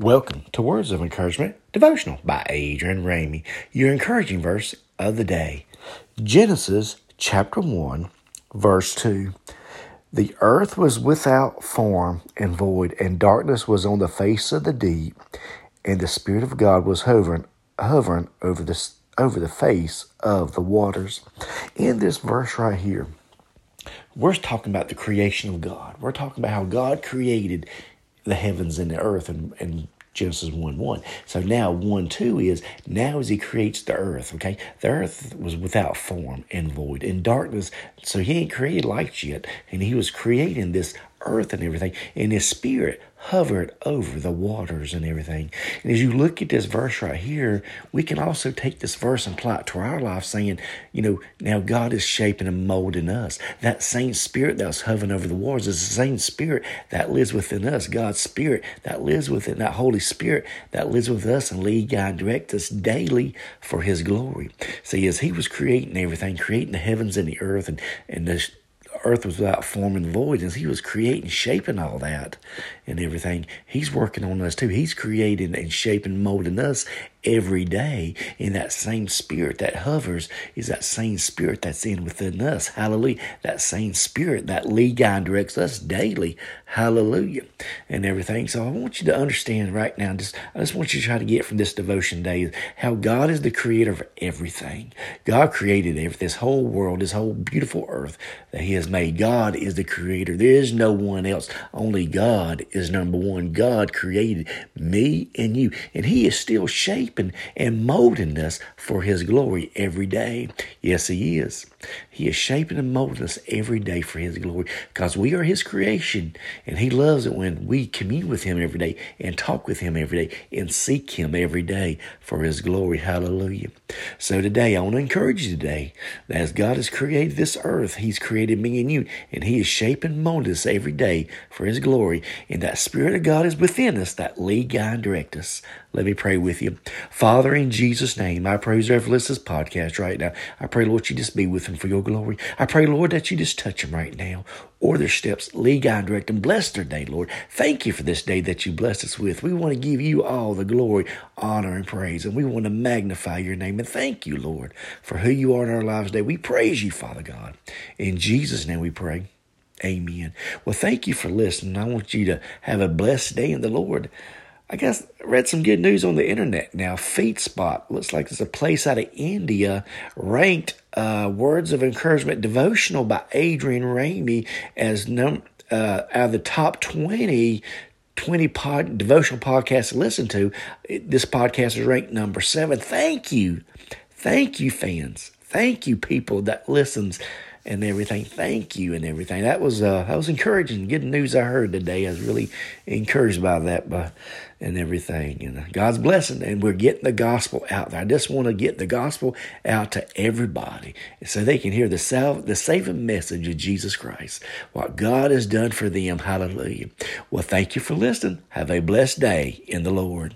Welcome to Words of Encouragement Devotional by Adrian Ramey, your encouraging verse of the day. Genesis chapter 1, verse 2. The earth was without form and void, and darkness was on the face of the deep, and the Spirit of God was hovering, hovering over the, over the face of the waters. In this verse right here, we're talking about the creation of God. We're talking about how God created the heavens and the earth and, and Genesis 1 1. So now 1 2 is now as he creates the earth, okay? The earth was without form and void and darkness. So he ain't created lights yet. And he was creating this earth and everything. And his spirit hovered over the waters and everything. And as you look at this verse right here, we can also take this verse and apply it to our life, saying, you know, now God is shaping and molding us. That same spirit that was hovering over the waters is the same spirit that lives within us. God's spirit that lives within that Holy Spirit that lives with us and lead, guide, direct us daily for His glory. See, as He was creating everything, creating the heavens and the earth and, and the earth was without form and void, and he was creating, shaping all that and everything. He's working on us too. He's creating and shaping, molding us every day in that same spirit that hovers is that same spirit that's in within us. Hallelujah. That same spirit that lead guide directs us daily. Hallelujah. And everything. So I want you to understand right now, just I just want you to try to get from this devotion day how God is the creator of everything. God created everything, this whole world, this whole beautiful earth that He has made. God is the creator. There is no one else. Only God is number one. God created me and you. And He is still shaping shaping and molding us for His glory every day. Yes, He is. He is shaping and molding us every day for His glory because we are His creation and He loves it when we commune with Him every day and talk with Him every day and seek Him every day for His glory. Hallelujah. So today, I want to encourage you today that as God has created this earth, He's created me and you, and He is shaping and molding us every day for His glory. And that Spirit of God is within us that lead, guide, and direct us. Let me pray with you. Father, in Jesus' name, I pray whoever listens this podcast right now, I pray, Lord, you just be with for your glory. I pray, Lord, that you just touch them right now. Order their steps, lead, guide, direct them. Bless their day, Lord. Thank you for this day that you blessed us with. We want to give you all the glory, honor, and praise, and we want to magnify your name. And thank you, Lord, for who you are in our lives today. We praise you, Father God. In Jesus' name we pray. Amen. Well, thank you for listening. I want you to have a blessed day in the Lord. I guess read some good news on the internet now. Feedspot looks like it's a place out of India ranked uh, Words of Encouragement devotional by Adrian Ramey as num uh, out of the top 20 20 pod, devotional podcasts to listen to. This podcast is ranked number seven. Thank you. Thank you, fans. Thank you, people that listens and everything. Thank you and everything. That was uh, that was encouraging. Good news I heard today. I was really encouraged by that, but and everything. And God's blessing, and we're getting the gospel out there. I just want to get the gospel out to everybody, so they can hear the sal- the saving message of Jesus Christ, what God has done for them. Hallelujah. Well, thank you for listening. Have a blessed day in the Lord.